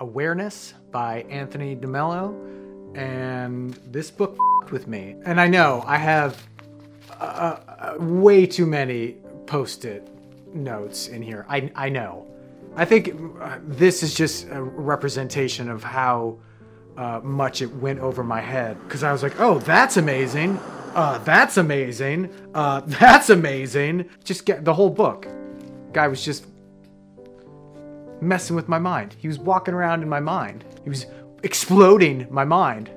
Awareness by Anthony DeMello. And this book with me. And I know I have uh, uh, way too many post it notes in here. I, I know. I think uh, this is just a representation of how uh, much it went over my head. Because I was like, oh, that's amazing. Uh, that's amazing. Uh, that's amazing. Just get the whole book. Guy was just messing with my mind. He was walking around in my mind. He was exploding my mind.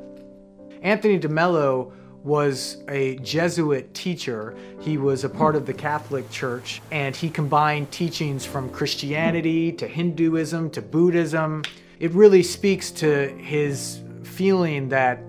Anthony DeMello was a Jesuit teacher. He was a part of the Catholic Church and he combined teachings from Christianity to Hinduism to Buddhism. It really speaks to his feeling that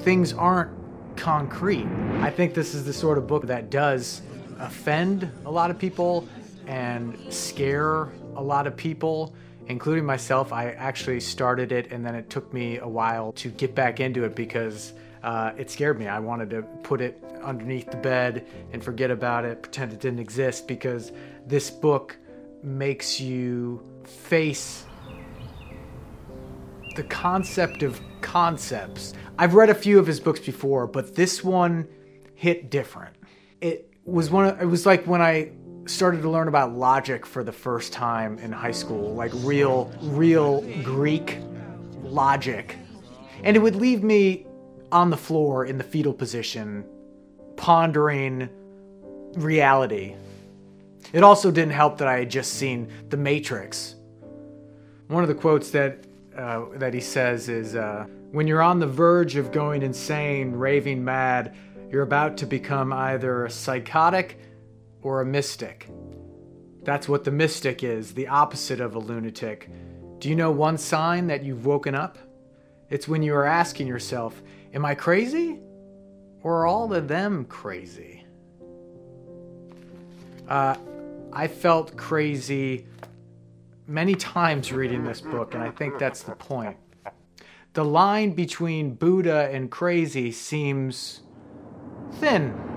things aren't concrete. I think this is the sort of book that does offend a lot of people and scare a lot of people, including myself. I actually started it and then it took me a while to get back into it because uh, it scared me. I wanted to put it underneath the bed and forget about it, pretend it didn't exist because this book makes you face the concept of concepts. I've read a few of his books before, but this one hit different. It was one of, it was like when I started to learn about logic for the first time in high school, like real real Greek logic. And it would leave me on the floor in the fetal position pondering reality. It also didn't help that I had just seen The Matrix. One of the quotes that uh, that he says is, uh, "When you're on the verge of going insane, raving mad, you're about to become either psychotic or a mystic. That's what the mystic is, the opposite of a lunatic. Do you know one sign that you've woken up? It's when you are asking yourself, Am I crazy? Or are all of them crazy? Uh, I felt crazy many times reading this book, and I think that's the point. The line between Buddha and crazy seems thin